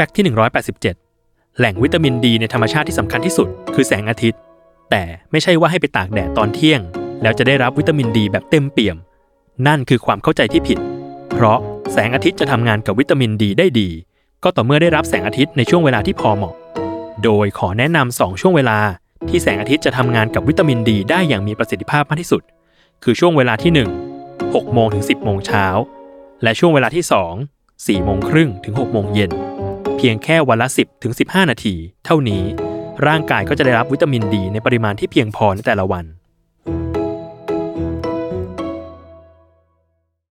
แฟกต์ที่ 187 แหล่งวิตามินดีในธรรมชาติที่สำคัญที่สุด คือแสงอาทิตย์ แต่ไม่ใช่ว่าให้ไปตากแดดตอนเที่ยง แล้วจะได้รับวิตามินดีแบบเต็มเปี่ยม นั่นคือความเข้าใจที่ผิด เพราะแสงอาทิตย์จะทำงานกับวิตามินดีได้ดี ก็ต่อเมื่อได้รับแสงอาทิตย์ในช่วงเวลาที่พอเหมาะ โดยขอแนะนำสองช่วงเวลา ที่แสงอาทิตย์จะทำงานกับวิตามินดี ได้อย่างมีประสิทธิภาพมากที่สุด คือช่วงเวลาที่ 1 6โมงถึง 10โมงเช้า และช่วงเวลาที่ 2 4โมงครึ่งถึง6โมงเย็น เพียงแค่วันละ 10ถึง15 นาที เท่านี้ร่างกายก็จะได้รับวิตามินดีในปริมาณที่เพียงพอในแต่ละวัน